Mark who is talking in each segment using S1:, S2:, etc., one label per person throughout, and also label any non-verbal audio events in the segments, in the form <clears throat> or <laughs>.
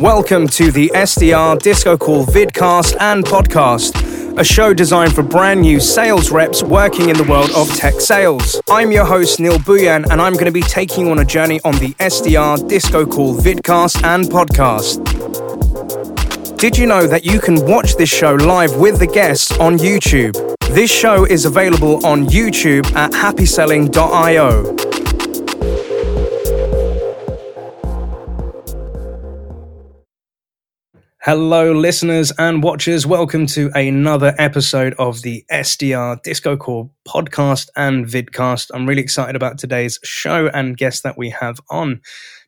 S1: Welcome to the SDR Disco Call vidcast and podcast, a show designed for brand new sales reps working in the world of tech sales. I'm your host, Neil Bhuiyan, and I'm going to be taking you on a journey on the SDR Disco Call vidcast and podcast. Did you know that you can watch this show live with the guests on YouTube? This show is available on YouTube at happyselling.io. Hello, listeners and watchers. Welcome to another episode of the SDR Disco Call podcast and vidcast. I'm really excited about today's show and guest that we have on.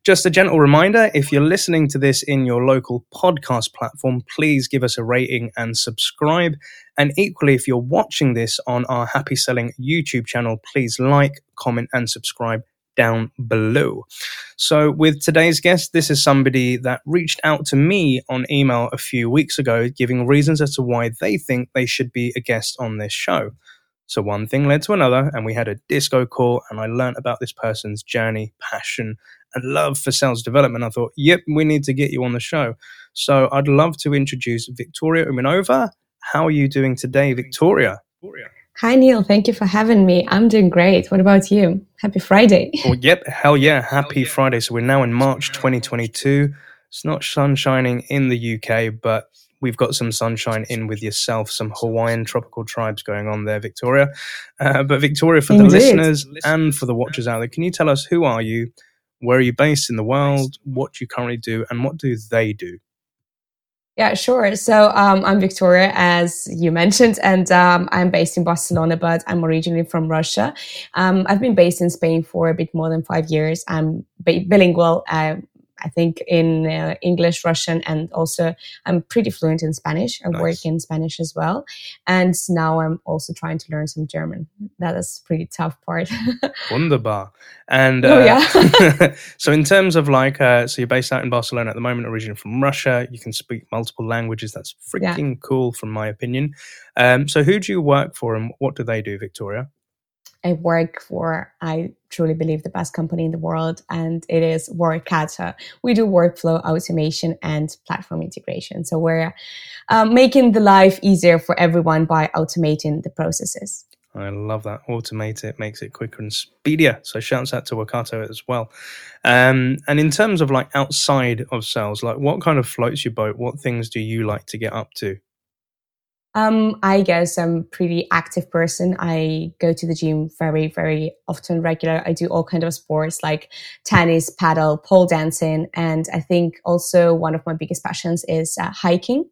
S1: Just a gentle reminder if you're listening to this in your local podcast platform, please give us a rating and subscribe. And equally, if you're watching this on our Happy Selling YouTube channel, please like, comment, and subscribe down below. So, with today's guest, this is somebody that reached out to me on email a few weeks ago, giving reasons as to why they think they should be a guest on this show. So, one thing led to another, and we had a disco call, and I learned about this person's journey, passion, and love for sales development. I thought, yep, we need to get you on the show. So, I'd love to introduce Victoria Umnova. How are you doing today, Victoria? Victoria.
S2: Hi, Neil. Thank you for having me. I'm doing great. What about you? Happy Friday.
S1: Well, <laughs> yep. Hell yeah. Happy hell. Friday. So we're now in March 2022. It's not sun shining in the UK, but we've got some sunshine in with yourself, some Hawaiian tropical tribes going on there, Victoria. Uh, but Victoria, for Indeed. the listeners and for the watchers out there, can you tell us who are you? Where are you based in the world? What do you currently do? And what do they do?
S2: Yeah, sure. So um, I'm Victoria, as you mentioned, and um, I'm based in Barcelona, but I'm originally from Russia. Um, I've been based in Spain for a bit more than five years. I'm bilingual. Uh, I think in uh, English, Russian, and also I'm pretty fluent in Spanish. I nice. work in Spanish as well, and now I'm also trying to learn some German. That is pretty tough part. <laughs>
S1: Wunderbar. And uh, oh, yeah. <laughs> <laughs> so in terms of like, uh, so you're based out in Barcelona at the moment, originally from Russia. You can speak multiple languages. That's freaking yeah. cool, from my opinion. Um, so who do you work for, and what do they do, Victoria?
S2: I work for, I truly believe, the best company in the world, and it is Workato. We do workflow automation and platform integration. So we're um, making the life easier for everyone by automating the processes.
S1: I love that. Automate it, makes it quicker and speedier. So shouts out to Workato as well. Um, and in terms of like outside of sales, like what kind of floats your boat? What things do you like to get up to?
S2: Um, I guess I'm a pretty active person. I go to the gym very, very often, regular. I do all kind of sports like tennis, paddle, pole dancing, and I think also one of my biggest passions is uh, hiking.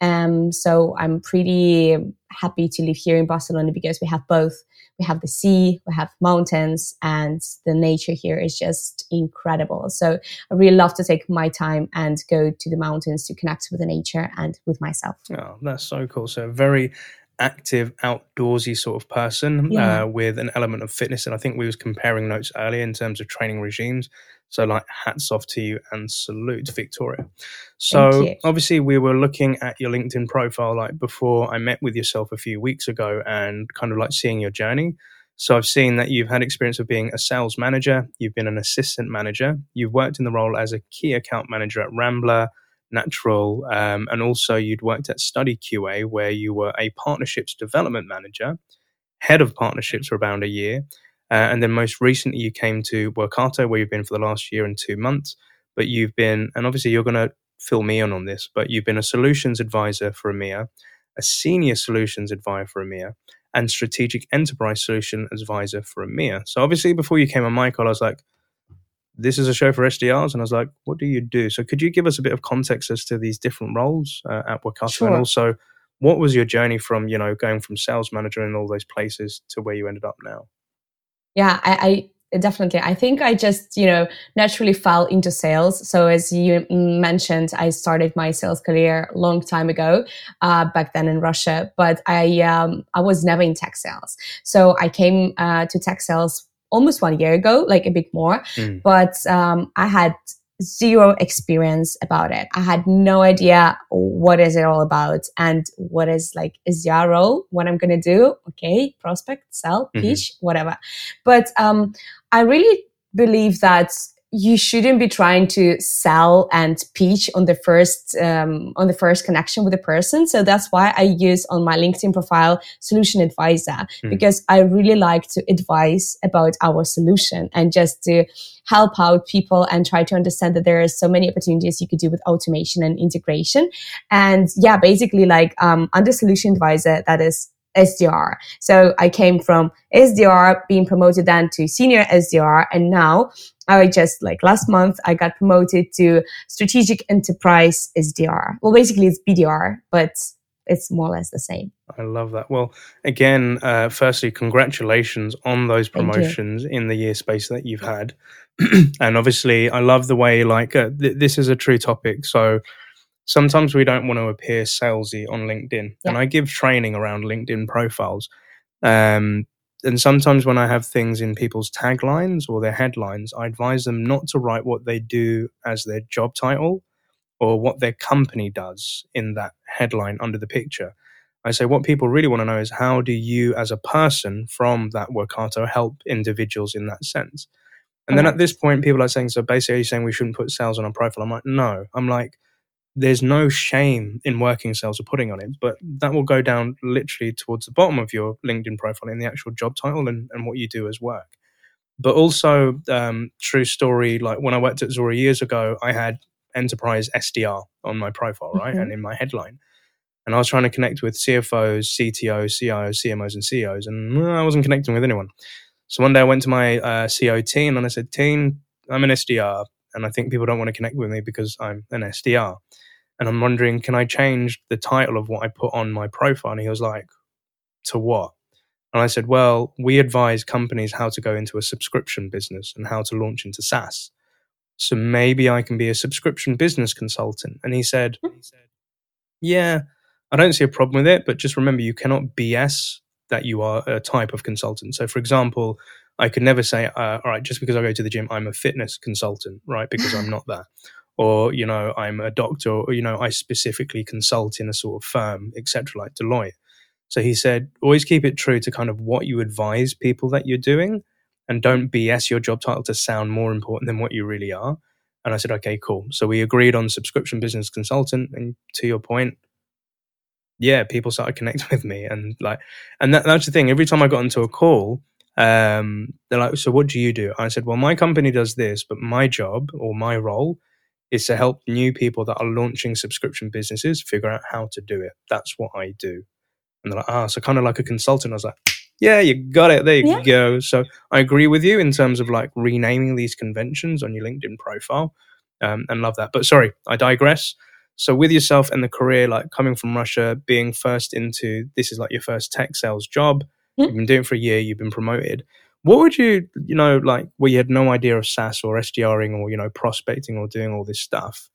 S2: Um, so I'm pretty happy to live here in Barcelona because we have both. We have the sea, we have mountains, and the nature here is just incredible. So I really love to take my time and go to the mountains to connect with the nature and with myself.
S1: Oh, that's so cool. So very active, outdoorsy sort of person yeah. uh, with an element of fitness. And I think we was comparing notes earlier in terms of training regimes. So, like, hats off to you and salute, Victoria. So, obviously, we were looking at your LinkedIn profile like before I met with yourself a few weeks ago and kind of like seeing your journey. So, I've seen that you've had experience of being a sales manager, you've been an assistant manager, you've worked in the role as a key account manager at Rambler, Natural, um, and also you'd worked at Study QA, where you were a partnerships development manager, head of partnerships for about a year uh, and then most recently, you came to Workato, where you've been for the last year and two months. But you've been, and obviously you're going to fill me in on this, but you've been a solutions advisor for EMEA, a senior solutions advisor for EMEA, and strategic enterprise solution advisor for EMEA. So obviously, before you came on my call, I was like, this is a show for SDRs. And I was like, what do you do? So could you give us a bit of context as to these different roles uh, at Workato? Sure. And also, what was your journey from, you know, going from sales manager in all those places to where you ended up now?
S2: yeah, I, I definitely. I think I just, you know, naturally fell into sales. So as you mentioned, I started my sales career a long time ago, uh, back then in Russia, but I, um, I was never in tech sales. So I came, uh, to tech sales almost one year ago, like a bit more, mm. but, um, I had zero experience about it. I had no idea what is it all about and what is like a zero, what I'm going to do. Okay. Prospect, sell, mm-hmm. pitch, mm-hmm. whatever. But, um, I really believe that you shouldn't be trying to sell and pitch on the first um, on the first connection with the person so that's why i use on my linkedin profile solution advisor mm. because i really like to advise about our solution and just to help out people and try to understand that there are so many opportunities you could do with automation and integration and yeah basically like um, under solution advisor that is SDR. So I came from SDR being promoted then to senior SDR. And now I just like last month, I got promoted to strategic enterprise SDR. Well, basically it's BDR, but it's more or less the same.
S1: I love that. Well, again, uh, firstly, congratulations on those promotions in the year space that you've had. <clears throat> and obviously, I love the way, like, uh, th- this is a true topic. So, sometimes we don't want to appear salesy on LinkedIn. Yeah. And I give training around LinkedIn profiles. Um, and sometimes when I have things in people's taglines or their headlines, I advise them not to write what they do as their job title or what their company does in that headline under the picture. I say what people really want to know is how do you, as a person from that Workato, help individuals in that sense? And then uh-huh. at this point, people are saying, so basically, you're saying we shouldn't put sales on our profile. I'm like, no. I'm like, there's no shame in working sales or putting on it, but that will go down literally towards the bottom of your LinkedIn profile in the actual job title and, and what you do as work. But also, um, true story, like when I worked at Zuora years ago, I had enterprise SDR on my profile, right? Mm-hmm. And in my headline. And I was trying to connect with CFOs, CTOs, CIOs, CMOs, and CEOs, and I wasn't connecting with anyone. So one day I went to my uh, CEO team and I said, Team, I'm an SDR and I think people don't want to connect with me because I'm an SDR. And I'm wondering, can I change the title of what I put on my profile? And he was like, to what? And I said, well, we advise companies how to go into a subscription business and how to launch into SaaS. So maybe I can be a subscription business consultant. And he said, hmm. yeah, I don't see a problem with it, but just remember you cannot BS that you are a type of consultant. So, for example, I could never say, uh, all right, just because I go to the gym, I'm a fitness consultant, right? Because I'm not that. Or, you know, I'm a doctor, or, you know, I specifically consult in a sort of firm, etc., like Deloitte. So he said, always keep it true to kind of what you advise people that you're doing and don't BS your job title to sound more important than what you really are. And I said, okay, cool. So we agreed on subscription business consultant. And to your point, yeah, people started connecting with me. And like, and that, that's the thing. Every time I got into a call, um, they're like, so what do you do? I said, well, my company does this, but my job or my role is to help new people that are launching subscription businesses figure out how to do it. That's what I do. And they're like, ah, so kind of like a consultant. I was like, yeah, you got it. There you yeah. go. So I agree with you in terms of like renaming these conventions on your LinkedIn profile um, and love that. But sorry, I digress. So with yourself and the career, like coming from Russia, being first into this is like your first tech sales job mm You've been doing it for a year. You've been promoted. What would you, you know, like where you had no idea of SaaS or SDRing or you know prospecting or doing all this stuff,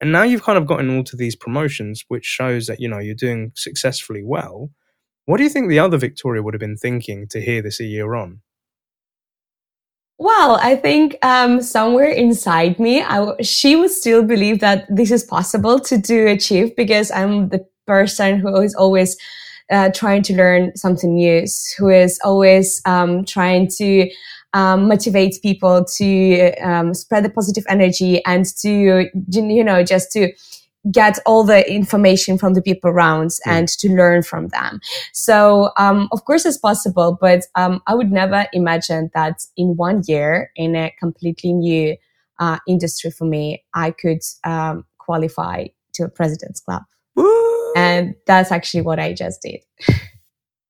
S1: and now you've kind of gotten all to these promotions, which shows that you know you're doing successfully well. What do you think the other Victoria would have been thinking to hear this a year on?
S2: Well, I think um, somewhere inside me, I, she would still believe that this is possible to do achieve because I'm the person who is always uh, trying to learn something new, who is always um, trying to um, motivate people to um, spread the positive energy and to, you know, just to get all the information from the people around mm. and to learn from them. So, um, of course, it's possible, but um, I would never imagine that in one year, in a completely new uh, industry for me, I could um, qualify to a president's club. And that's actually what I just did.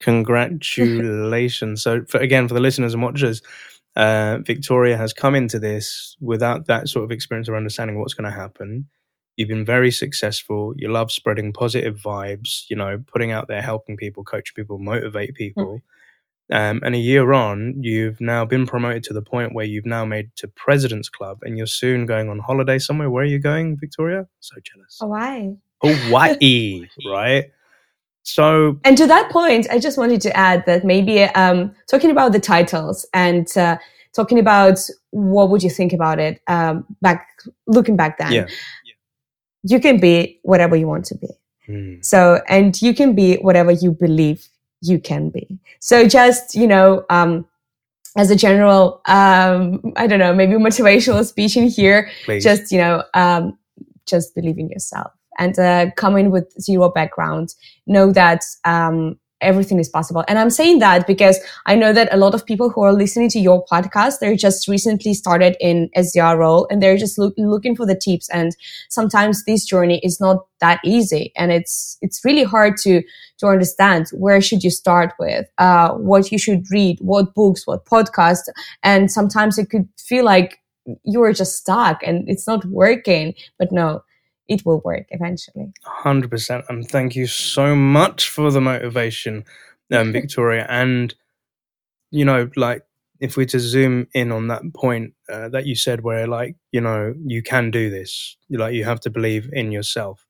S1: Congratulations. so, for, again, for the listeners and watchers, uh, Victoria has come into this without that sort of experience or understanding what's going to happen. You've been very successful. You love spreading positive vibes, you know, putting out there, helping people, coaching people, motivate people. Mm. Um, and a year on, you've now been promoted to the point where you've now made to President's Club and you're soon going on holiday somewhere. Where are you going, Victoria? So jealous.
S2: Hawaii.
S1: Hawaii, <laughs> right? So,
S2: and to that point, I just wanted to add that maybe um, talking about the titles and uh, talking about what would you think about it um, back looking back then. Yeah. You can be whatever you want to be. Mm. So, and you can be whatever you believe you can be. So, just you know, um, as a general, um, I don't know, maybe motivational speech in here, Please. just, you know, um, just believe in yourself and uh, come in with zero background. Know that um, everything is possible. And I'm saying that because I know that a lot of people who are listening to your podcast, they're just recently started in SDR role and they're just look, looking for the tips. And sometimes this journey is not that easy. And it's, it's really hard to, to understand where should you start with, uh, what you should read, what books, what podcasts. And sometimes it could feel like you are just stuck and it's not working. But no, it will work eventually.
S1: 100%. And thank you so much for the motivation, um, <laughs> Victoria. and, you know, like, if we to zoom in on that point uh, that you said, where, like, you know, you can do this, like, you have to believe in yourself.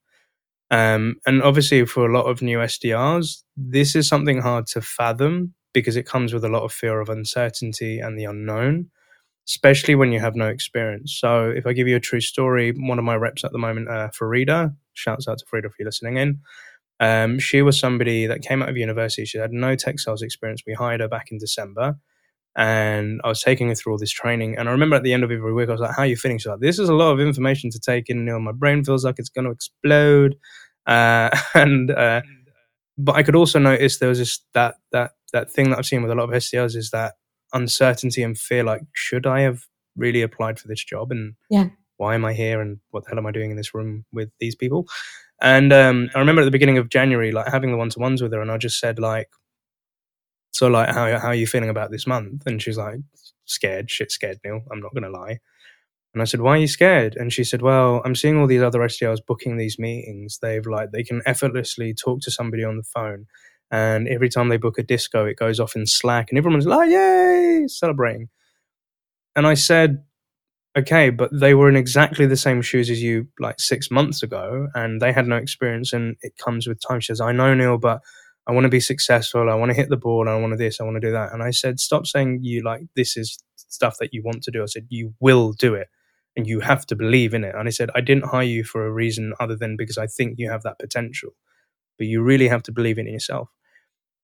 S1: Um, and obviously, for a lot of new SDRs, this is something hard to fathom because it comes with a lot of fear of uncertainty and the unknown especially when you have no experience. So, if I give you a true story, one of my reps at the moment, uh, Farida, shouts out to Farida if you're listening in. Um, she was somebody that came out of university. She had no tech sales experience. We hired her back in December, and I was taking her through all this training. And I remember at the end of every week, I was like, "How are you feeling?" She's like, "This is a lot of information to take in. You know, my brain feels like it's going to explode." <laughs> Uh, and uh, but I could also notice there was this that that that thing that I've seen with a lot of SDRs is that uncertainty and fear like should i have really applied for this job and
S2: yeah
S1: why am i here and what the hell am i doing in this room with these people and um, i remember at the beginning of january like having the one-to-ones with her and i just said like so like how, how are you feeling about this month and she's like scared shit scared neil i'm not gonna lie and I said, "Why are you scared?" And she said, "Well, I'm seeing all these other SDRs booking these meetings. They've like they can effortlessly talk to somebody on the phone. And every time they book a disco, it goes off in Slack, and everyone's like, oh, "Yay!" celebrating. And I said, "Okay, but they were in exactly the same shoes as you like six months ago, and they had no experience, and it comes with time." She says, "I know, Neil, but." I want to be successful. I want to hit the ball. I want to this. I want to do that. And I said, stop saying you like this is stuff that you want to do. I said, you will do it and you have to believe in it. And I said, I didn't hire you for a reason other than because I think you have that potential, but you really have to believe in yourself.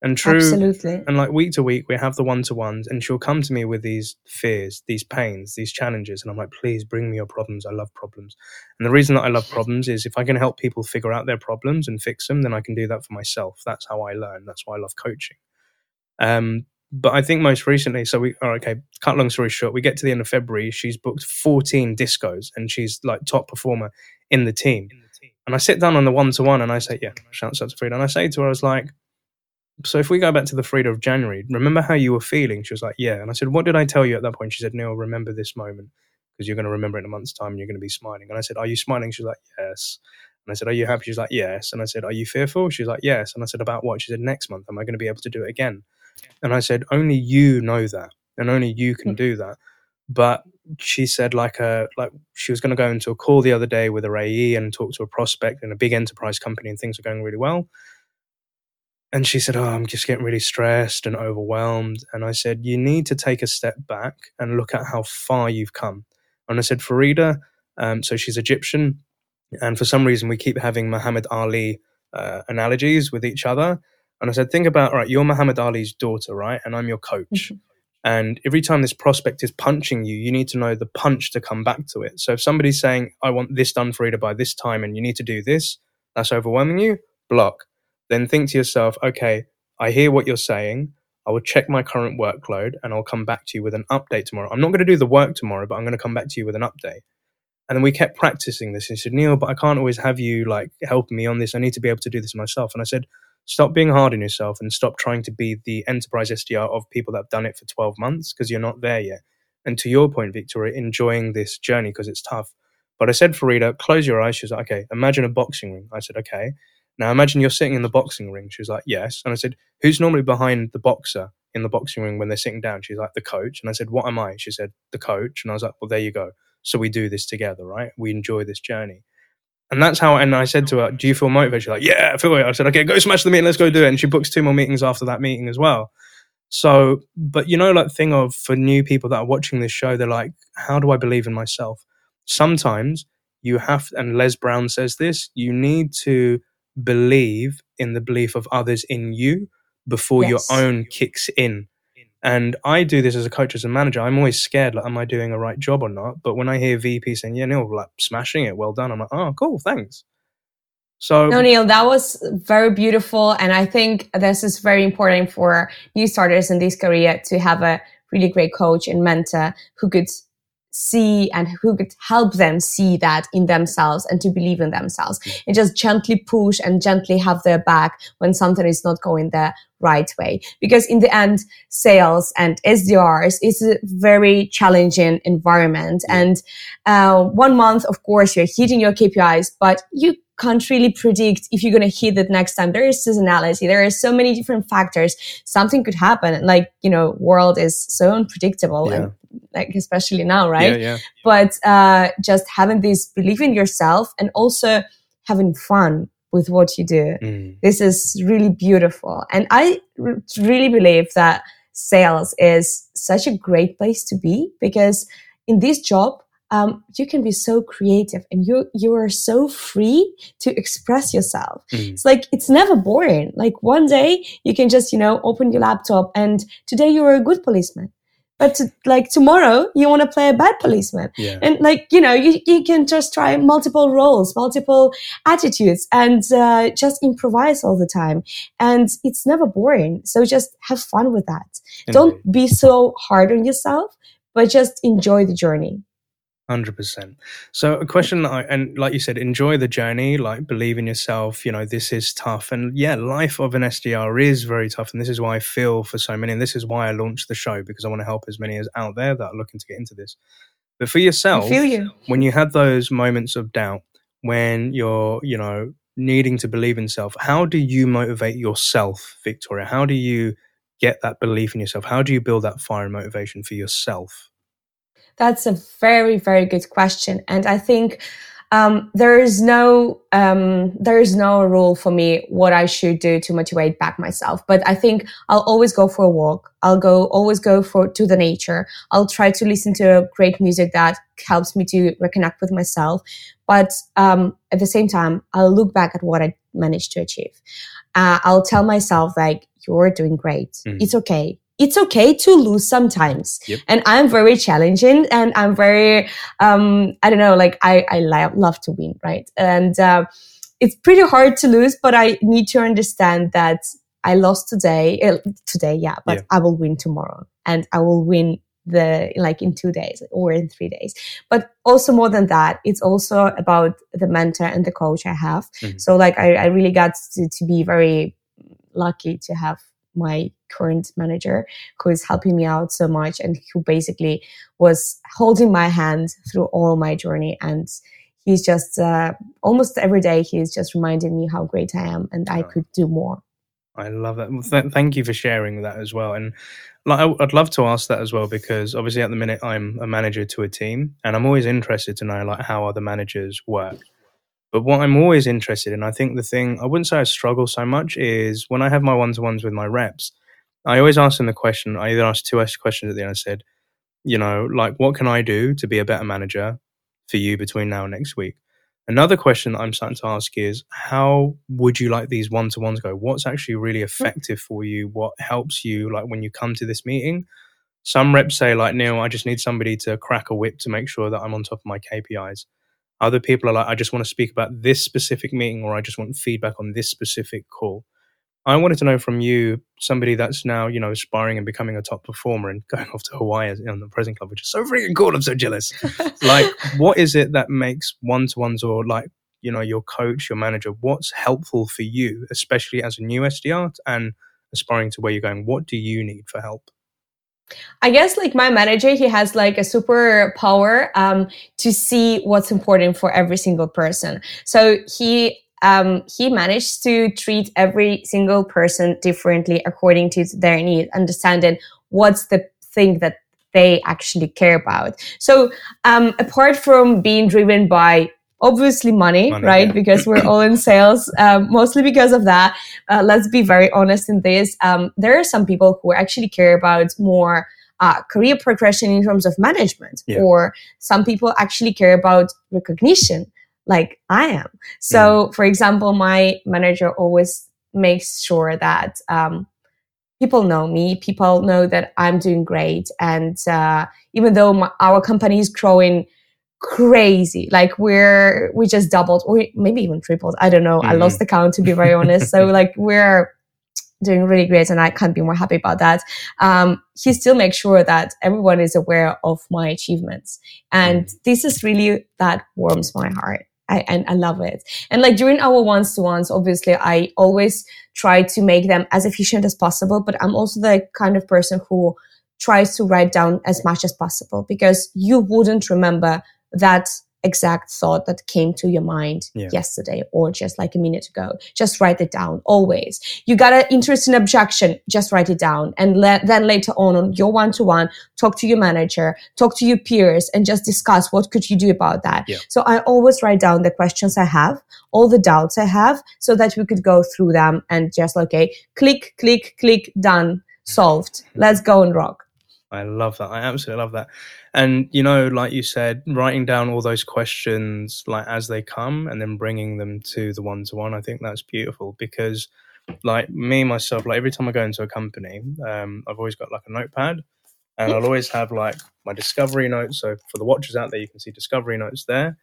S1: And true,
S2: absolutely.
S1: And like week to week, we have the one to ones, and she'll come to me with these fears, these pains, these challenges, and I'm like, please bring me your problems. I love problems, and the reason that I love problems is if I can help people figure out their problems and fix them, then I can do that for myself. That's how I learn. That's why I love coaching. Um, but I think most recently, so we are okay. Cut long story short, we get to the end of February. She's booked 14 discos, and she's like top performer in the team. In the team. And I sit down on the one to one, and I say, "Yeah, shouts out to Frida." And I say to her, "I was like." so if we go back to the Frida of January, remember how you were feeling? She was like, yeah. And I said, what did I tell you at that point? She said, Neil, remember this moment because you're going to remember it in a month's time and you're going to be smiling. And I said, are you smiling? She was like, yes. And I said, are you happy? She's like, yes. And I said, are you fearful? She's like, yes. And I said, about what? She said, next month, am I going to be able to do it again? And I said, only you know that and only you can hmm. do that. But she said like a like she was going to go into a call the other day with her AE and talk to a prospect in a big enterprise company and things are going really well and she said, Oh, I'm just getting really stressed and overwhelmed. And I said, You need to take a step back and look at how far you've come. And I said, Farida, um, so she's Egyptian. And for some reason, we keep having Muhammad Ali uh, analogies with each other. And I said, Think about, right, you're Muhammad Ali's daughter, right? And I'm your coach. Mm-hmm. And every time this prospect is punching you, you need to know the punch to come back to it. So if somebody's saying, I want this done, for Farida, by this time, and you need to do this, that's overwhelming you, block then think to yourself, okay, I hear what you're saying. I will check my current workload and I'll come back to you with an update tomorrow. I'm not going to do the work tomorrow, but I'm going to come back to you with an update. And then we kept practicing this. He said, Neil, but I can't always have you like helping me on this. I need to be able to do this myself. And I said, stop being hard on yourself and stop trying to be the enterprise SDR of people that have done it for 12 months because you're not there yet. And to your point, Victoria, enjoying this journey because it's tough. But I said, Farida, close your eyes. She was like, okay, imagine a boxing ring. I said, okay. Now imagine you're sitting in the boxing ring. She was like, Yes. And I said, Who's normally behind the boxer in the boxing ring when they're sitting down? She's like, The coach. And I said, What am I? She said, The coach. And I was like, Well, there you go. So we do this together, right? We enjoy this journey. And that's how, and I said to her, Do you feel motivated? She's like, Yeah, I feel it. I said, Okay, go smash the meeting. Let's go do it. And she books two more meetings after that meeting as well. So, but you know, like thing of for new people that are watching this show, they're like, How do I believe in myself? Sometimes you have, and Les Brown says this, you need to believe in the belief of others in you before yes. your own kicks in. And I do this as a coach, as a manager. I'm always scared, like, am I doing a right job or not? But when I hear VP saying, yeah, Neil, like smashing it, well done, I'm like, oh, cool, thanks. So,
S2: no, Neil, that was very beautiful. And I think this is very important for new starters in this career to have a really great coach and mentor who could see and who could help them see that in themselves and to believe in themselves and just gently push and gently have their back when something is not going the right way. Because in the end, sales and SDRs is a very challenging environment. And uh, one month, of course, you're hitting your KPIs, but you can't really predict if you're going to hit it next time. There is seasonality. There are so many different factors. Something could happen. Like, you know, world is so unpredictable yeah. and like, especially now, right?
S1: Yeah, yeah.
S2: But, uh, just having this belief in yourself and also having fun with what you do. Mm. This is really beautiful. And I r- really believe that sales is such a great place to be because in this job, um, you can be so creative and you you are so free to express yourself. Mm. It's like it's never boring. Like one day you can just you know open your laptop and today you're a good policeman, but to, like tomorrow you want to play a bad policeman,
S1: yeah.
S2: and like you know you you can just try multiple roles, multiple attitudes, and uh, just improvise all the time, and it's never boring. So just have fun with that. Don't be so hard on yourself, but just enjoy the journey.
S1: Hundred percent. So a question that I and like you said, enjoy the journey. Like believe in yourself. You know this is tough, and yeah, life of an SDR is very tough, and this is why I feel for so many, and this is why I launched the show because I want to help as many as out there that are looking to get into this. But for yourself,
S2: you.
S1: when you had those moments of doubt, when you're you know needing to believe in self, how do you motivate yourself, Victoria? How do you get that belief in yourself? How do you build that fire and motivation for yourself?
S2: That's a very, very good question. And I think um, there is no um, there is no rule for me what I should do to motivate back myself. But I think I'll always go for a walk. I'll go always go for to the nature. I'll try to listen to great music that helps me to reconnect with myself. But um, at the same time, I'll look back at what I managed to achieve. Uh, I'll tell myself like you're doing great. Mm. It's okay it's okay to lose sometimes. Yep. And I'm very challenging and I'm very, um, I don't know, like I, I love to win, right? And, uh, it's pretty hard to lose, but I need to understand that I lost today, uh, today, yeah, but yeah. I will win tomorrow and I will win the like in two days or in three days but also more than that it's also about the mentor and the coach i have mm-hmm. so like I, I, really got to, to be very lucky to have my current manager who is helping me out so much and who basically was holding my hand through all my journey. And he's just uh, almost every day he's just reminding me how great i am and i could do more.
S1: I love that th- thank you for sharing that as well. And like i'd love to ask that as well because obviously at the minute i'm a manager to a team and i'm always interested to know like how other managers work. But what I'm always interested in, I think the thing, I wouldn't say I struggle so much, is when I have my one to ones with my reps, I always ask them the question. I either ask two questions at the end. I said, you know, like, what can I do to be a better manager for you between now and next week? Another question that I'm starting to ask is, how would you like these one to ones go? What's actually really hmm. effective for you? What helps you, like, when you come to this meeting? Some reps say, like, Neil, I just need somebody to crack a whip to make sure that I'm on top of my KPIs. Other people are like, I just want to speak about this specific meeting or I just want feedback on this specific call. I wanted to know from you, somebody that's now, you know, aspiring and becoming a top performer and going off to Hawaii on the President Club, which is so freaking cool. I'm so jealous. <laughs> like, what is it that makes one to ones or like, you know, your coach, your manager, what's helpful for you, especially as a new SDR and aspiring to where you're going? What do you need for help?
S2: I guess like my manager, he has like a super power um, to see what's important for every single person. So he um, he managed to treat every single person differently according to their needs, understanding what's the thing that they actually care about. So um, apart from being driven by obviously money, money right? Yeah. Because we're all in sales, um, mostly because of that. Uh, let's be very honest in this. Um, there are some people who actually care about more uh, career progression in terms of management, yeah. or some people actually care about recognition, like I am. So, mm. for example, my manager always makes sure that um, people know me. People know that I'm doing great. And uh, even though my, our company is growing crazy, like we're, we just doubled or maybe even tripled. I don't know. Mm-hmm. I lost the count to be very honest. so <laughs> like we're, doing really great and I can't be more happy about that. Um, he still makes sure that everyone is aware of my achievements. And mm. this is really that warms my heart. I, and I love it. And like during our ones to ones, obviously I always try to make them as efficient as possible, but I'm also the kind of person who tries to write down as much as possible because you wouldn't remember that exact thought that came to your mind yeah. yesterday or just like a minute ago. Just write it down always. You got an interesting objection, just write it down. And le- then later on, on your one to one, talk to your manager, talk to your peers and just discuss what could you do about that. Yeah. So I always write down the questions I have, all the doubts I have so that we could go through them and just, okay, click, click, click, done, solved. Let's go and rock.
S1: I love that. I absolutely love that. And you know, like you said, writing down all those questions like as they come and then bringing them to the one to one, I think that's beautiful because like me myself, like every time I go into a company, um, I've always got like a notepad and I'll always have like my discovery notes. So for the watchers out there, you can see discovery notes there.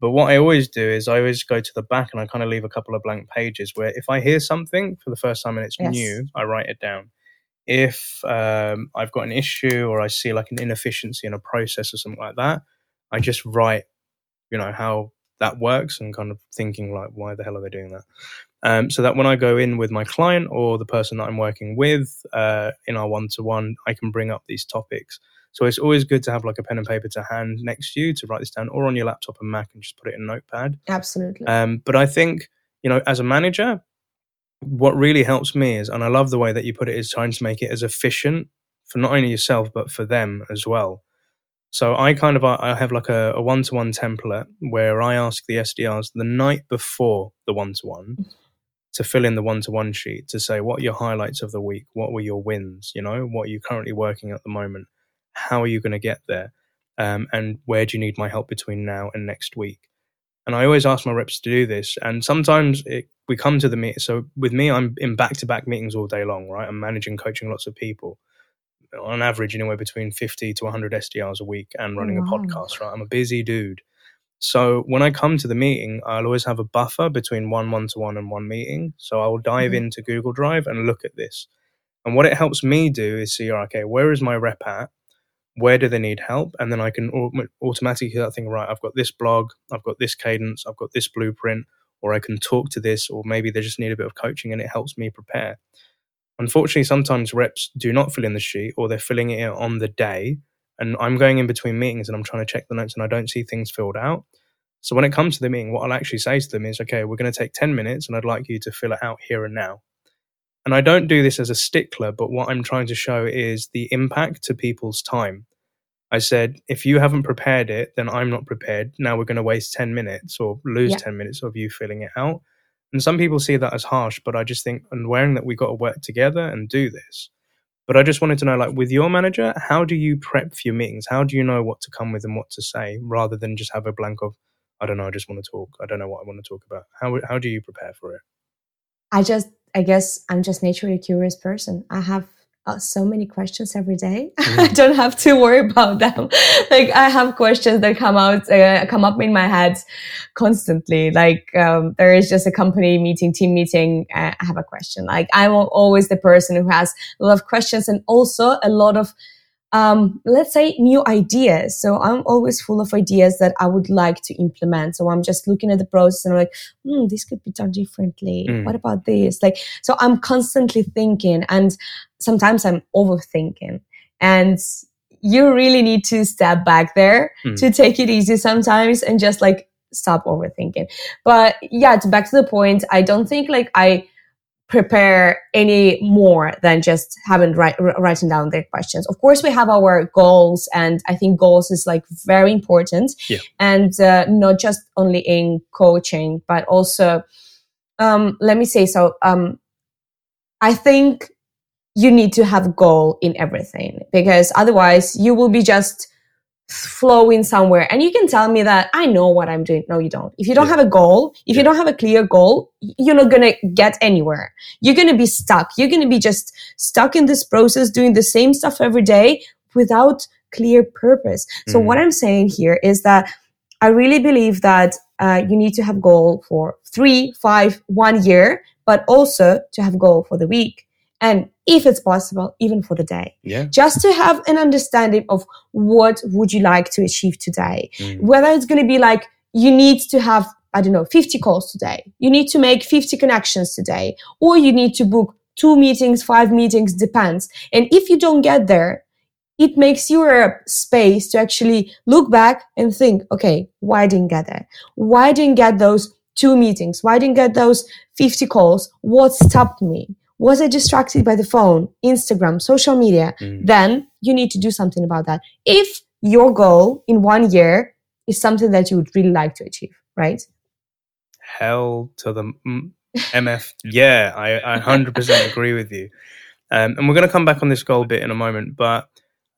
S1: But what I always do is I always go to the back and I kind of leave a couple of blank pages where if I hear something for the first time and it's yes. new, I write it down if um, I've got an issue or I see like an inefficiency in a process or something like that, I just write, you know, how that works and kind of thinking like, why the hell are they doing that? Um, so that when I go in with my client or the person that I'm working with uh, in our one to one, I can bring up these topics. So it's always good to have like a pen and paper to hand next to you to write this down, or on your laptop and Mac and just put it in Notepad.
S2: Absolutely.
S1: Um, but I think you know, as a manager, what really helps me is, and I love the way that you put it, is trying to make it as efficient for not only yourself but for them as well. So I kind of I have like a one to one template where I ask the SDRs the night before the one to one to fill in the one to one sheet to say what are your highlights of the week, what were your wins, you know, what are you currently working at the moment, how are you going to get there, um, and where do you need my help between now and next week. And I always ask my reps to do this. And sometimes it, we come to the meet. So with me, I'm in back to back meetings all day long, right? I'm managing, coaching lots of people on average, anywhere between 50 to 100 SDRs a week and running wow. a podcast, right? I'm a busy dude. So when I come to the meeting, I'll always have a buffer between one one to one and one meeting. So I will dive mm-hmm. into Google Drive and look at this. And what it helps me do is see, okay, where is my rep at? Where do they need help? And then i can automatically start thinking right i've got this blog i've got this cadence i've got this blueprint or i can talk to this or maybe they just need a bit of coaching and it helps me prepare. Unfortunately sometimes reps do not fill in the sheet or they're filling it on the day and i'm going in between meetings and i'm trying to check the notes and i don't see things filled out. So when it comes to the meeting what i'll actually say to them is okay we're going to take 10 minutes and i'd like you to fill it out here and now and I don't do this as a stickler, but what I'm trying to show is the impact to people's time. I said, if you haven't prepared it, then I'm not prepared. Now we're going to waste 10 minutes or lose yeah. 10 minutes of you filling it out. And some people see that as harsh, but I just think, and wearing that we got to work together and do this. But I just wanted to know, like, with your manager, how do you prep for your meetings? How do you know what to come with and what to say rather than just have a blank of, I don't know, I just want to talk. I don't know what I want to talk about. How, how do you prepare for it?
S2: I just I guess I'm just naturally a curious person. I have uh, so many questions every day. Mm. <laughs> I don't have to worry about them. <laughs> like I have questions that come out, uh, come up in my head constantly. Like um, there is just a company meeting, team meeting. Uh, I have a question. Like I'm always the person who has a lot of questions and also a lot of um, let's say new ideas. So I'm always full of ideas that I would like to implement. So I'm just looking at the process and I'm like, hmm, this could be done differently. Mm. What about this? Like, so I'm constantly thinking and sometimes I'm overthinking and you really need to step back there mm. to take it easy sometimes and just like stop overthinking. But yeah, to back to the point, I don't think like I, prepare any more than just having write, writing down their questions. Of course, we have our goals, and I think goals is like very important, yeah. and uh, not just only in coaching, but also, um, let me say so. Um, I think you need to have goal in everything because otherwise you will be just flowing somewhere. And you can tell me that i know what i'm doing. No you don't. If you don't yeah. have a goal if yeah. you don't have a clear goal you're not going to get anywhere. You're going to be stuck. You're going to be just stuck in this process doing the same stuff every day without clear purpose. So mm. what i'm saying here is that i really believe that uh, you need to have goal for three five one year but also to have goal for the week and if it's possible even for the day.
S1: Yeah.
S2: Just to have an understanding of what would you like to achieve today. Mm. whether it's going to be like you need to have i don't know 50 calls today. You need to make 50 connections today. Or you need to book two meetings five meetings depends. And if you don't get there it makes you a space to actually look back and think okay why didn't get there? Why didn't get those two meetings? Why didn't get those 50 calls? What stopped me was I distracted by the phone, Instagram, social media? Mm. Then you need to do something about that. If your goal in one year is something that you would really like to achieve, right?
S1: Hell to the MF. <laughs> yeah, I, I 100% <laughs> agree with you. Um, and we're going to come back on this goal bit in a moment, but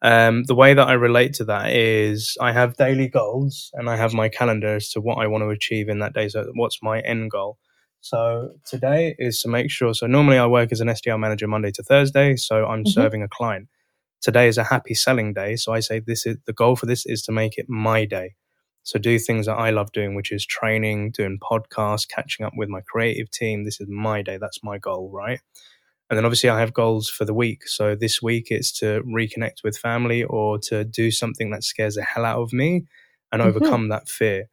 S1: um, the way that I relate to that is I have daily goals and I have my calendar as to what I want to achieve in that day. So, what's my end goal? So today is to make sure. So normally I work as an SDR manager Monday to Thursday. So I'm mm-hmm. serving a client. Today is a happy selling day. So I say this is the goal for this is to make it my day. So do things that I love doing, which is training, doing podcasts, catching up with my creative team. This is my day. That's my goal, right? And then obviously I have goals for the week. So this week it's to reconnect with family or to do something that scares the hell out of me and mm-hmm. overcome that fear.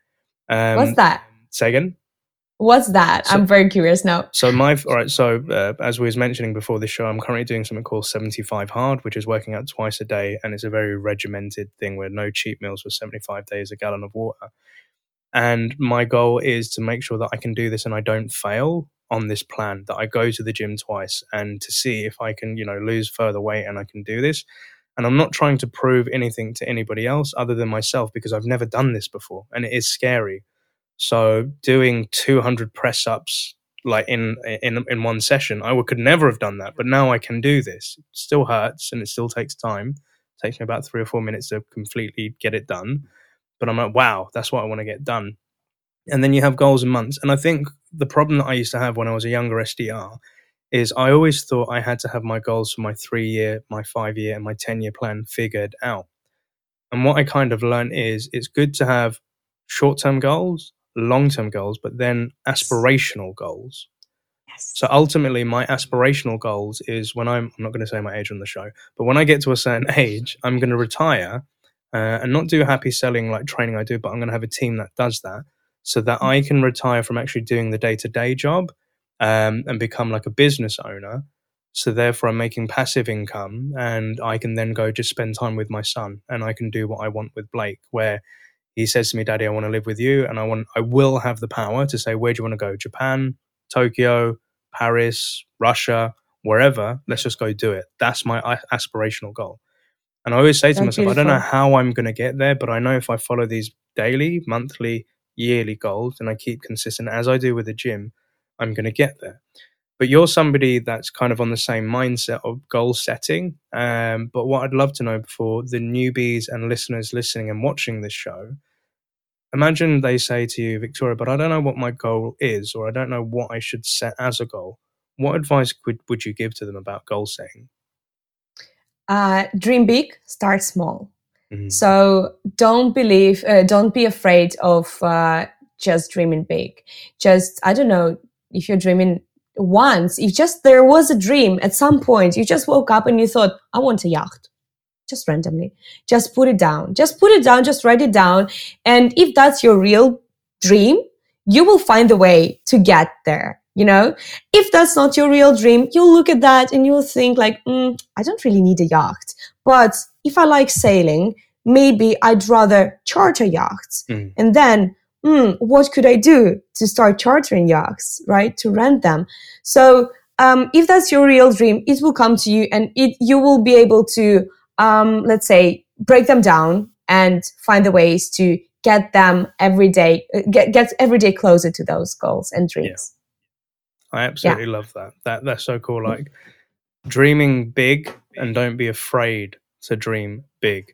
S2: Um, What's that?
S1: Say again.
S2: What's that? So, I'm very curious now.
S1: So my all right. So uh, as we was mentioning before this show, I'm currently doing something called 75 hard, which is working out twice a day, and it's a very regimented thing where no cheat meals for 75 days, a gallon of water. And my goal is to make sure that I can do this and I don't fail on this plan. That I go to the gym twice and to see if I can, you know, lose further weight and I can do this. And I'm not trying to prove anything to anybody else other than myself because I've never done this before, and it is scary so doing 200 press ups like in in in one session, I could never have done that, but now I can do this. It still hurts and it still takes time. It takes me about three or four minutes to completely get it done. But I'm like, wow, that's what I want to get done. And then you have goals and months. And I think the problem that I used to have when I was a younger SDR is I always thought I had to have my goals for my three year, my five year, and my 10 year plan figured out. And what I kind of learned is it's good to have short term goals long term goals, but then aspirational goals. Yes. So ultimately, my aspirational goals is when I'm, I'm not going to say my age on the show, but when I get to a certain <laughs> age, I'm going to retire uh, and not do happy selling like training I do, but I'm going to have a team that does that so that I can retire from actually doing the day to day job um, and become like a business owner. So therefore, I'm making passive income, and I can then go just spend time with my son, and I can do what I want with Blake. Where he says to me, Daddy, I want to live with you. And I want, I will have the power to say, where do you want to go? Japan, Tokyo, Paris, Russia, wherever. Let's just go do it. That's my aspirational goal. And I always say to That's myself, beautiful. I don't know how I'm going to get there, but I know if I follow these daily, monthly, yearly goals and I keep consistent as I do with the gym, I'm going to get there. But you're somebody that's kind of on the same mindset of goal setting. Um, but what I'd love to know for the newbies and listeners listening and watching this show, imagine they say to you, Victoria, but I don't know what my goal is, or I don't know what I should set as a goal. What advice would, would you give to them about goal setting?
S2: Uh, dream big, start small. Mm-hmm. So don't believe, uh, don't be afraid of uh, just dreaming big. Just, I don't know, if you're dreaming once, if just there was a dream at some point, you just woke up and you thought, I want a yacht just randomly. Just put it down. Just put it down. Just write it down. And if that's your real dream, you will find a way to get there. You know, if that's not your real dream, you'll look at that and you'll think like, mm, I don't really need a yacht. But if I like sailing, maybe I'd rather charter yachts. Mm. And then, mm, what could I do to start chartering yachts, right? To rent them. So, um, if that's your real dream, it will come to you and it, you will be able to um, let's say, break them down and find the ways to get them every day, uh, get, get every day closer to those goals and dreams.
S1: Yeah. I absolutely yeah. love that. That that's so cool. Like dreaming big and don't be afraid to dream big.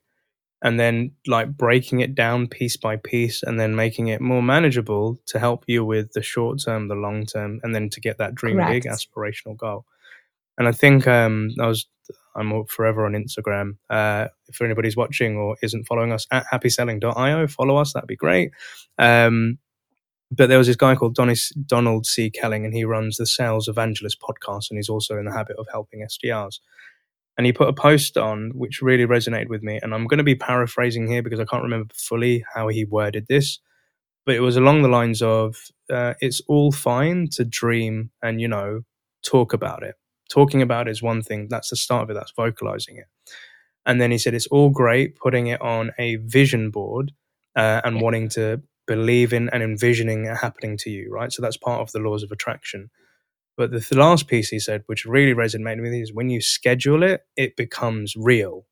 S1: and then like breaking it down piece by piece and then making it more manageable to help you with the short term, the long term, and then to get that dream Correct. big aspirational goal. And I think um, I was I'm forever on Instagram. Uh, if anybody's watching or isn't following us at happyselling.io, follow us. That'd be great. Um, but there was this guy called Donis, Donald C. Kelly, and he runs the Sales Evangelist podcast, and he's also in the habit of helping SDRs. And he put a post on which really resonated with me. And I'm going to be paraphrasing here because I can't remember fully how he worded this, but it was along the lines of uh, it's all fine to dream and, you know, talk about it. Talking about it is one thing, that's the start of it, that's vocalizing it. And then he said it's all great putting it on a vision board uh, and wanting to believe in and envisioning it happening to you, right? So that's part of the laws of attraction. But the last piece he said, which really resonated with me, is when you schedule it, it becomes real,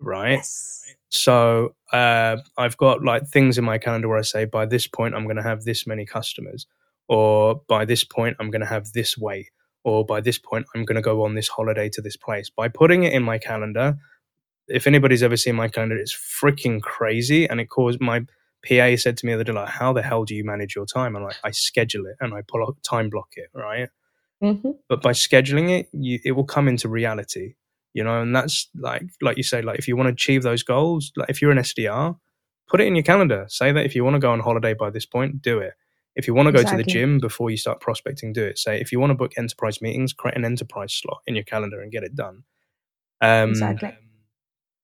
S1: right? Yes. So uh, I've got like things in my calendar where I say, by this point, I'm going to have this many customers, or by this point, I'm going to have this weight, or by this point, I'm going to go on this holiday to this place. By putting it in my calendar, if anybody's ever seen my calendar, it's freaking crazy, and it caused my PA said to me the other day, like, how the hell do you manage your time? And like, I schedule it and I pull up time block it, right? Mm-hmm. But by scheduling it, you, it will come into reality, you know, and that's like, like you say, like if you want to achieve those goals, like if you're an SDR, put it in your calendar. Say that if you want to go on holiday by this point, do it. If you want to go exactly. to the gym before you start prospecting, do it. Say if you want to book enterprise meetings, create an enterprise slot in your calendar and get it done.
S2: Um, exactly.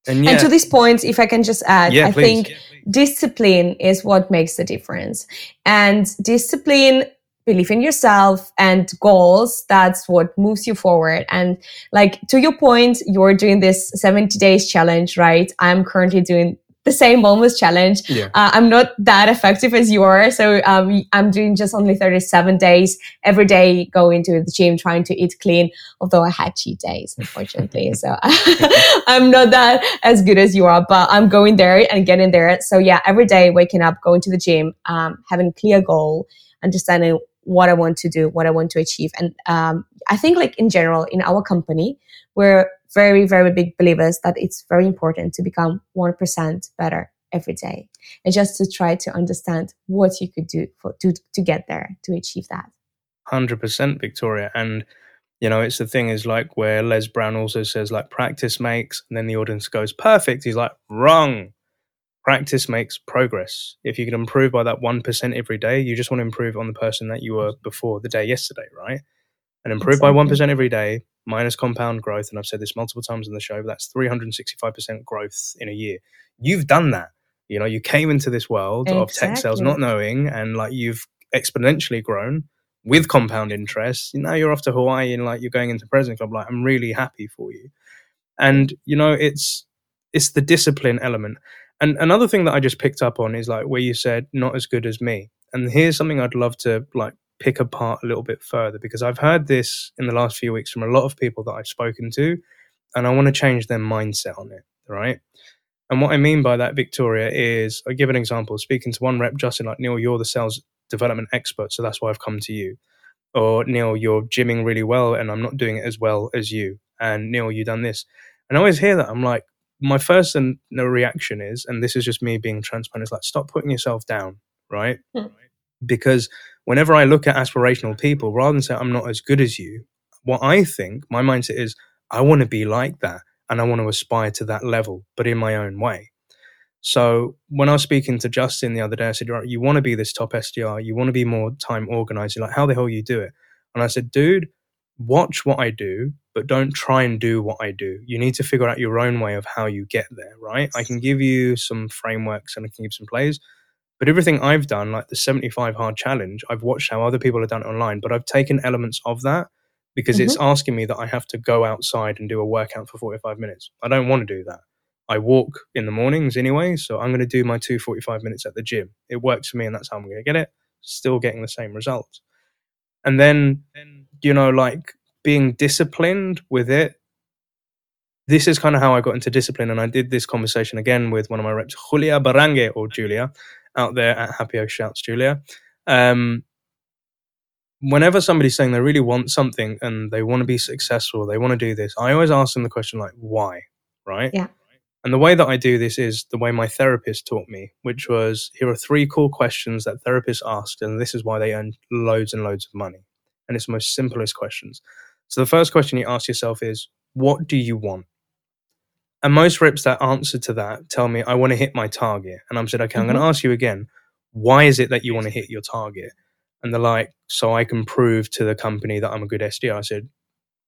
S2: And, yeah. and, to this point, if I can just add, yeah, I please. think yeah, discipline is what makes the difference. And discipline belief in yourself and goals that's what moves you forward and like to your point you're doing this 70 days challenge right i'm currently doing the same almost challenge yeah. uh, i'm not that effective as you are so um, i'm doing just only 37 days every day going to the gym trying to eat clean although i had cheat days unfortunately <laughs> so <laughs> i'm not that as good as you are but i'm going there and getting there so yeah every day waking up going to the gym um, having a clear goal understanding what I want to do, what I want to achieve. And um, I think, like in general, in our company, we're very, very big believers that it's very important to become 1% better every day and just to try to understand what you could do for, to, to get there, to achieve that.
S1: 100% Victoria. And, you know, it's the thing is like where Les Brown also says, like, practice makes, and then the audience goes, perfect. He's like, wrong practice makes progress. If you can improve by that 1% every day, you just want to improve on the person that you were before the day yesterday, right? And improve exactly. by 1% every day minus compound growth. And I've said this multiple times in the show, but that's 365% growth in a year. You've done that. You know, you came into this world exactly. of tech sales not knowing, and like you've exponentially grown with compound interest. Now you're off to Hawaii and like you're going into President Club. Like, I'm really happy for you. And, you know, it's, it's the discipline element and another thing that I just picked up on is like where you said not as good as me. And here's something I'd love to like pick apart a little bit further because I've heard this in the last few weeks from a lot of people that I've spoken to, and I want to change their mindset on it, right? And what I mean by that, Victoria, is I give an example. Speaking to one rep, Justin, like Neil, you're the sales development expert, so that's why I've come to you. Or Neil, you're gymming really well, and I'm not doing it as well as you. And Neil, you done this, and I always hear that. I'm like, my first and reaction is, and this is just me being transparent, is like stop putting yourself down, right? Hmm. Because whenever I look at aspirational people, rather than say I'm not as good as you, what I think my mindset is I want to be like that and I want to aspire to that level, but in my own way. So when I was speaking to Justin the other day, I said, right, you want to be this top SDR, you want to be more time organized. Like, how the hell you do it? And I said, dude, watch what I do, but don't try and do what I do. You need to figure out your own way of how you get there, right? I can give you some frameworks and I can give some plays, but everything I've done, like the 75 hard challenge, I've watched how other people have done it online, but I've taken elements of that because mm-hmm. it's asking me that I have to go outside and do a workout for 45 minutes. I don't want to do that. I walk in the mornings anyway, so I'm going to do my two 45 minutes at the gym. It works for me, and that's how I'm going to get it. Still getting the same results. And then, you know, like being disciplined with it. This is kind of how I got into discipline. And I did this conversation again with one of my reps, Julia Barange or Julia, out there at Happy O Shouts, Julia. Um, whenever somebody's saying they really want something and they want to be successful, they want to do this, I always ask them the question like, why? Right?
S2: Yeah.
S1: And the way that I do this is the way my therapist taught me, which was here are three core questions that therapists ask, and this is why they earn loads and loads of money. And it's the most simplest questions. So the first question you ask yourself is, what do you want? And most reps that answer to that tell me, I want to hit my target. And I'm said, okay, mm-hmm. I'm going to ask you again, why is it that you want to hit your target? And they're like, so I can prove to the company that I'm a good SDR. I said,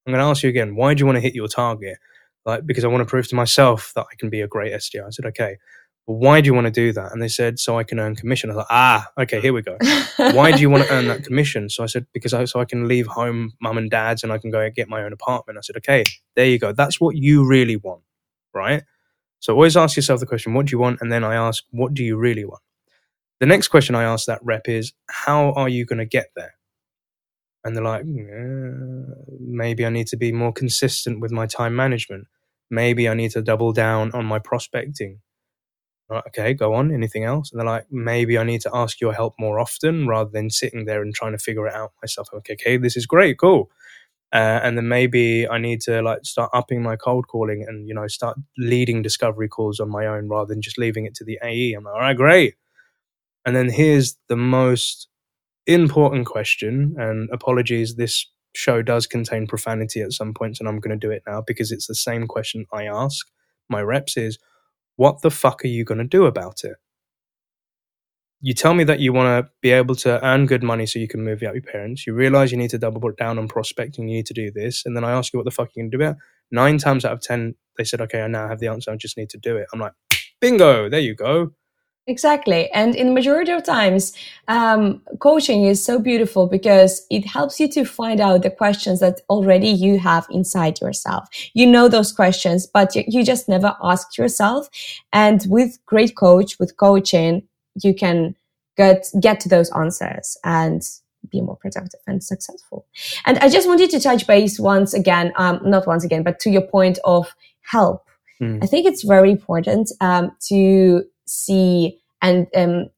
S1: I'm going to ask you again, why do you want to hit your target? Like, because I want to prove to myself that I can be a great SDR. I said, okay, well, why do you want to do that? And they said, so I can earn commission. I thought, ah, okay, here we go. why do you want to earn that <laughs> commission? So I said, because I, so I can leave home, mum and dad's, and I can go and get my own apartment. I said, okay, there you go. That's what you really want, right? So always ask yourself the question, what do you want? And then I ask, what do you really want? The next question I ask that rep is, how are you going to get there? And they're like, yeah, maybe I need to be more consistent with my time management. Maybe I need to double down on my prospecting. Right, okay, go on. Anything else? And they're like, maybe I need to ask your help more often rather than sitting there and trying to figure it out myself. Okay, okay, this is great, cool. Uh, and then maybe I need to like start upping my cold calling and you know start leading discovery calls on my own rather than just leaving it to the AE. I'm like, all right, great. And then here's the most important question, and apologies, this show does contain profanity at some points, and I'm going to do it now because it's the same question I ask my reps is, what the fuck are you going to do about it? You tell me that you want to be able to earn good money so you can move out your parents. You realize you need to double down on prospecting. You need to do this. And then I ask you what the fuck you can do about. Nine times out of 10, they said, okay, I now have the answer. I just need to do it. I'm like, bingo, there you go.
S2: Exactly. And in the majority of times, um, coaching is so beautiful because it helps you to find out the questions that already you have inside yourself. You know those questions, but you, you just never asked yourself. And with great coach, with coaching, you can get, get to those answers and be more productive and successful. And I just wanted to touch base once again, um, not once again, but to your point of help. Mm. I think it's very important um, to see and um,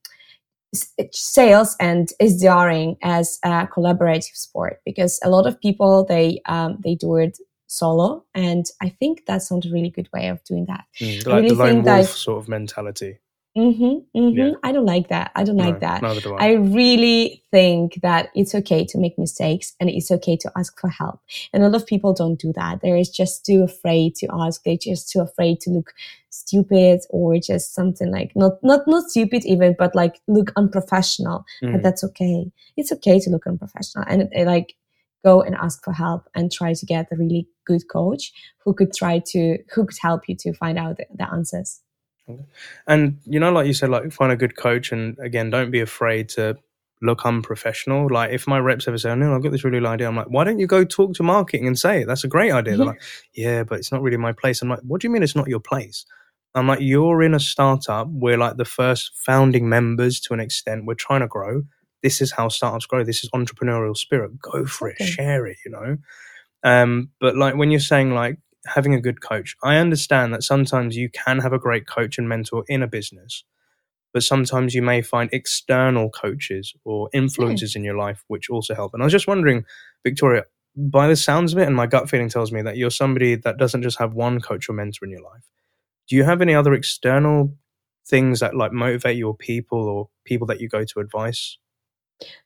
S2: sales and SDRing as a collaborative sport because a lot of people they um, they do it solo and I think that's not a really good way of doing that.
S1: Mm, like really the lone wolf sort of mentality.
S2: Mm-hmm, mm-hmm. Yeah. I don't like that. I don't no, like that.
S1: Neither do
S2: I. I really think that it's okay to make mistakes and it's okay to ask for help. And a lot of people don't do that. They're just too afraid to ask. They're just too afraid to look stupid or just something like not not not stupid even, but like look unprofessional. Mm. But that's okay. It's okay to look unprofessional and like go and ask for help and try to get a really good coach who could try to who could help you to find out the, the answers.
S1: And you know, like you said, like find a good coach, and again, don't be afraid to look unprofessional. Like if my reps ever say, oh, "No, I've got this really good idea," I'm like, "Why don't you go talk to marketing and say it? That's a great idea." They're like, "Yeah, but it's not really my place." I'm like, "What do you mean it's not your place?" I'm like, "You're in a startup. We're like the first founding members to an extent. We're trying to grow. This is how startups grow. This is entrepreneurial spirit. Go for okay. it. Share it. You know." Um, but like when you're saying like having a good coach. I understand that sometimes you can have a great coach and mentor in a business, but sometimes you may find external coaches or influences in your life which also help. And I was just wondering, Victoria, by the sounds of it, and my gut feeling tells me that you're somebody that doesn't just have one coach or mentor in your life. Do you have any other external things that like motivate your people or people that you go to advice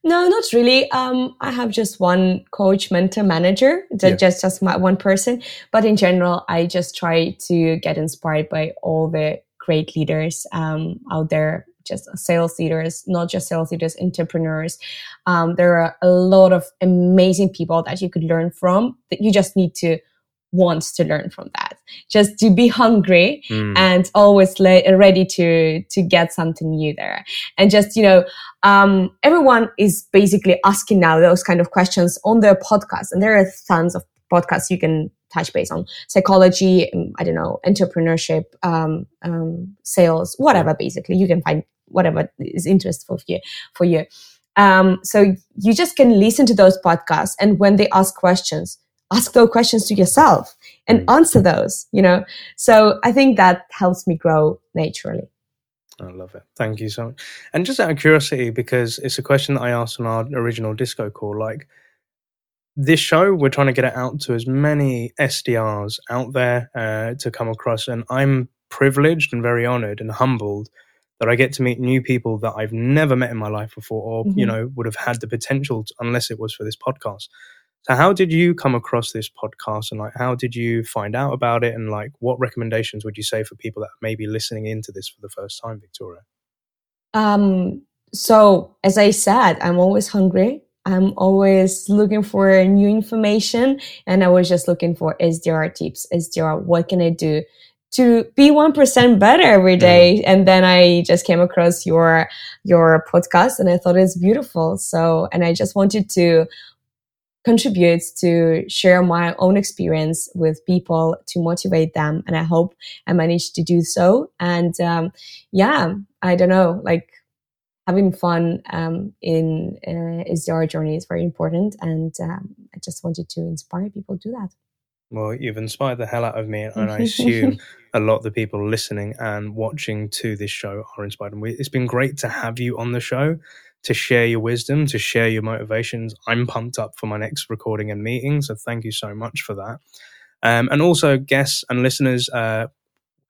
S2: no, not really. Um, I have just one coach, mentor, manager. That yeah. just just my one person. But in general, I just try to get inspired by all the great leaders um, out there. Just sales leaders, not just sales leaders, entrepreneurs. Um, there are a lot of amazing people that you could learn from. That you just need to want to learn from that just to be hungry mm. and always le- ready to to get something new there. And just you know um, everyone is basically asking now those kind of questions on their podcast. And there are tons of podcasts you can touch base on. Psychology um, i don't know entrepreneurship um, um, sales whatever basically. You can find whatever is interesting for you for you. Um, so you just can listen to those podcasts and when they ask questions ask those questions to yourself and mm. answer those, you know? So I think that helps me grow naturally.
S1: I love it. Thank you so much. And just out of curiosity, because it's a question that I asked on our original disco call, like this show, we're trying to get it out to as many SDRs out there uh, to come across. And I'm privileged and very honored and humbled that I get to meet new people that I've never met in my life before, or mm-hmm. you know, would have had the potential to, unless it was for this podcast. So, how did you come across this podcast, and like, how did you find out about it, and like, what recommendations would you say for people that may be listening into this for the first time, Victoria?
S2: Um. So, as I said, I'm always hungry. I'm always looking for new information, and I was just looking for SDR tips. SDR, what can I do? to be 1% better every day. Yeah. And then I just came across your, your podcast and I thought it's beautiful. So, and I just wanted to contribute to share my own experience with people to motivate them. And I hope I managed to do so. And, um, yeah, I don't know, like, having fun um, in uh, SDR journey is very important, and um, I just wanted to inspire people to do that.
S1: Well, you've inspired the hell out of me, and I assume <laughs> a lot of the people listening and watching to this show are inspired. And we, it's been great to have you on the show to share your wisdom, to share your motivations. I'm pumped up for my next recording and meeting, so thank you so much for that. Um, and also, guests and listeners uh,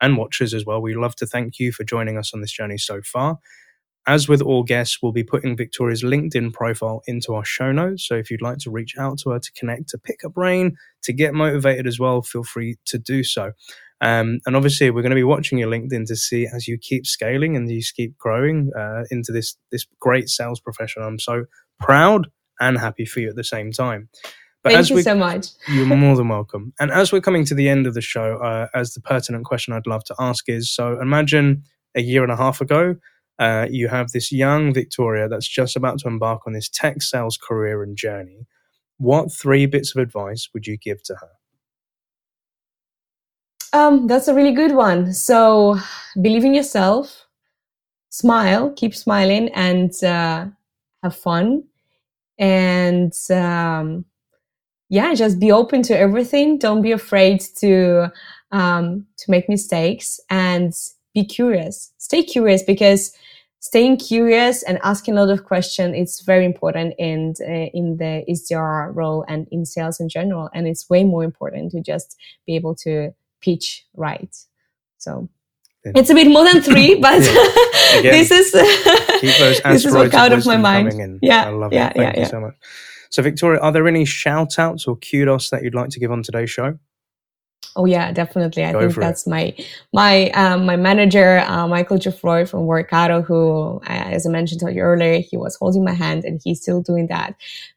S1: and watchers as well, we love to thank you for joining us on this journey so far. As with all guests, we'll be putting Victoria's LinkedIn profile into our show notes. So if you'd like to reach out to her to connect, to pick a brain, to get motivated as well, feel free to do so. Um, and obviously, we're going to be watching your LinkedIn to see as you keep scaling and you keep growing uh, into this this great sales profession. I'm so proud and happy for you at the same time.
S2: But Thank you so much. <laughs>
S1: you're more than welcome. And as we're coming to the end of the show, uh, as the pertinent question I'd love to ask is: so imagine a year and a half ago, uh, you have this young Victoria that's just about to embark on this tech sales career and journey. What three bits of advice would you give to her?
S2: Um, that's a really good one. So, believe in yourself, smile, keep smiling, and uh, have fun. And um, yeah, just be open to everything. Don't be afraid to um, to make mistakes and be curious. Stay curious because staying curious and asking a lot of questions is very important in uh, in the SDR role and in sales in general. And it's way more important to just be able to pitch right. So it's a bit more than three, <laughs> but <laughs> Again, this is <laughs> this is what out of my mind.
S1: Yeah, I love yeah, it. Thank yeah, you so much. So, Victoria, are there any shout outs or kudos that you'd like to give on today's show?
S2: Oh yeah, definitely. I Go think that's it. my my um, my manager, uh, Michael Geoffroy from Workato, who, uh, as I mentioned to you earlier, he was holding my hand, and he's still doing that,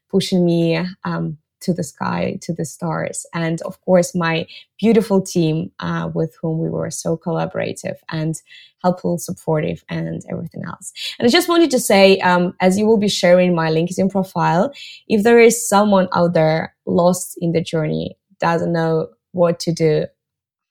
S2: pushing me um, to the sky, to the stars, and of course my beautiful team uh, with whom we were so collaborative and helpful, supportive, and everything else. And I just wanted to say, um, as you will be sharing my LinkedIn profile, if there is someone out there lost in the journey, doesn't know what to do,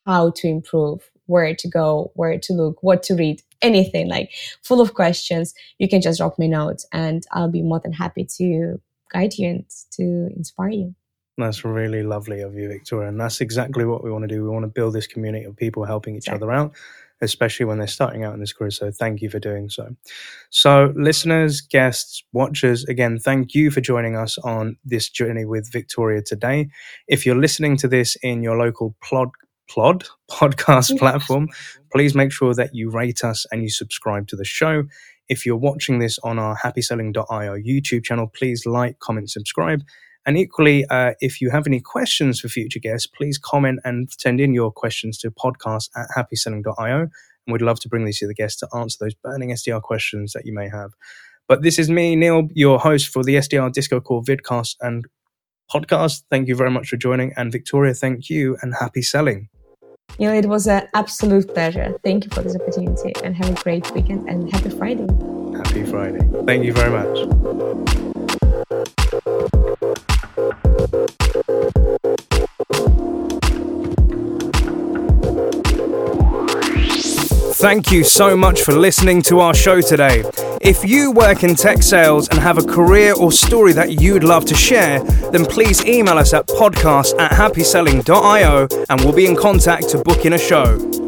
S2: how to improve, where to go, where to look, what to read, anything like full of questions, you can just drop me a note and I'll be more than happy to guide you and to inspire you.
S1: That's really lovely of you, Victoria. And that's exactly what we want to do. We want to build this community of people helping each exactly. other out especially when they're starting out in this career. So thank you for doing so. So, listeners, guests, watchers, again, thank you for joining us on this journey with Victoria today. If you're listening to this in your local plod plod <laughs> podcast <laughs> platform, please make sure that you rate us and you subscribe to the show. If you're watching this on our happyselling.io YouTube channel, please like, comment, subscribe. And equally, uh, if you have any questions for future guests, please comment and send in your questions to podcast at happyselling.io. And we'd love to bring these to the guests to answer those burning SDR questions that you may have. But this is me, Neil, your host for the SDR Disco Call vidcast and podcast. Thank you very much for joining. And Victoria, thank you and happy selling.
S2: Neil, it was an absolute pleasure. Thank you for this opportunity and have a great weekend and happy Friday.
S1: Happy Friday. Thank you very much. Thank you so much for listening to our show today. If you work in tech sales and have a career or story that you'd love to share, then please email us at podcast at happyselling.io and we'll be in contact to book in a show.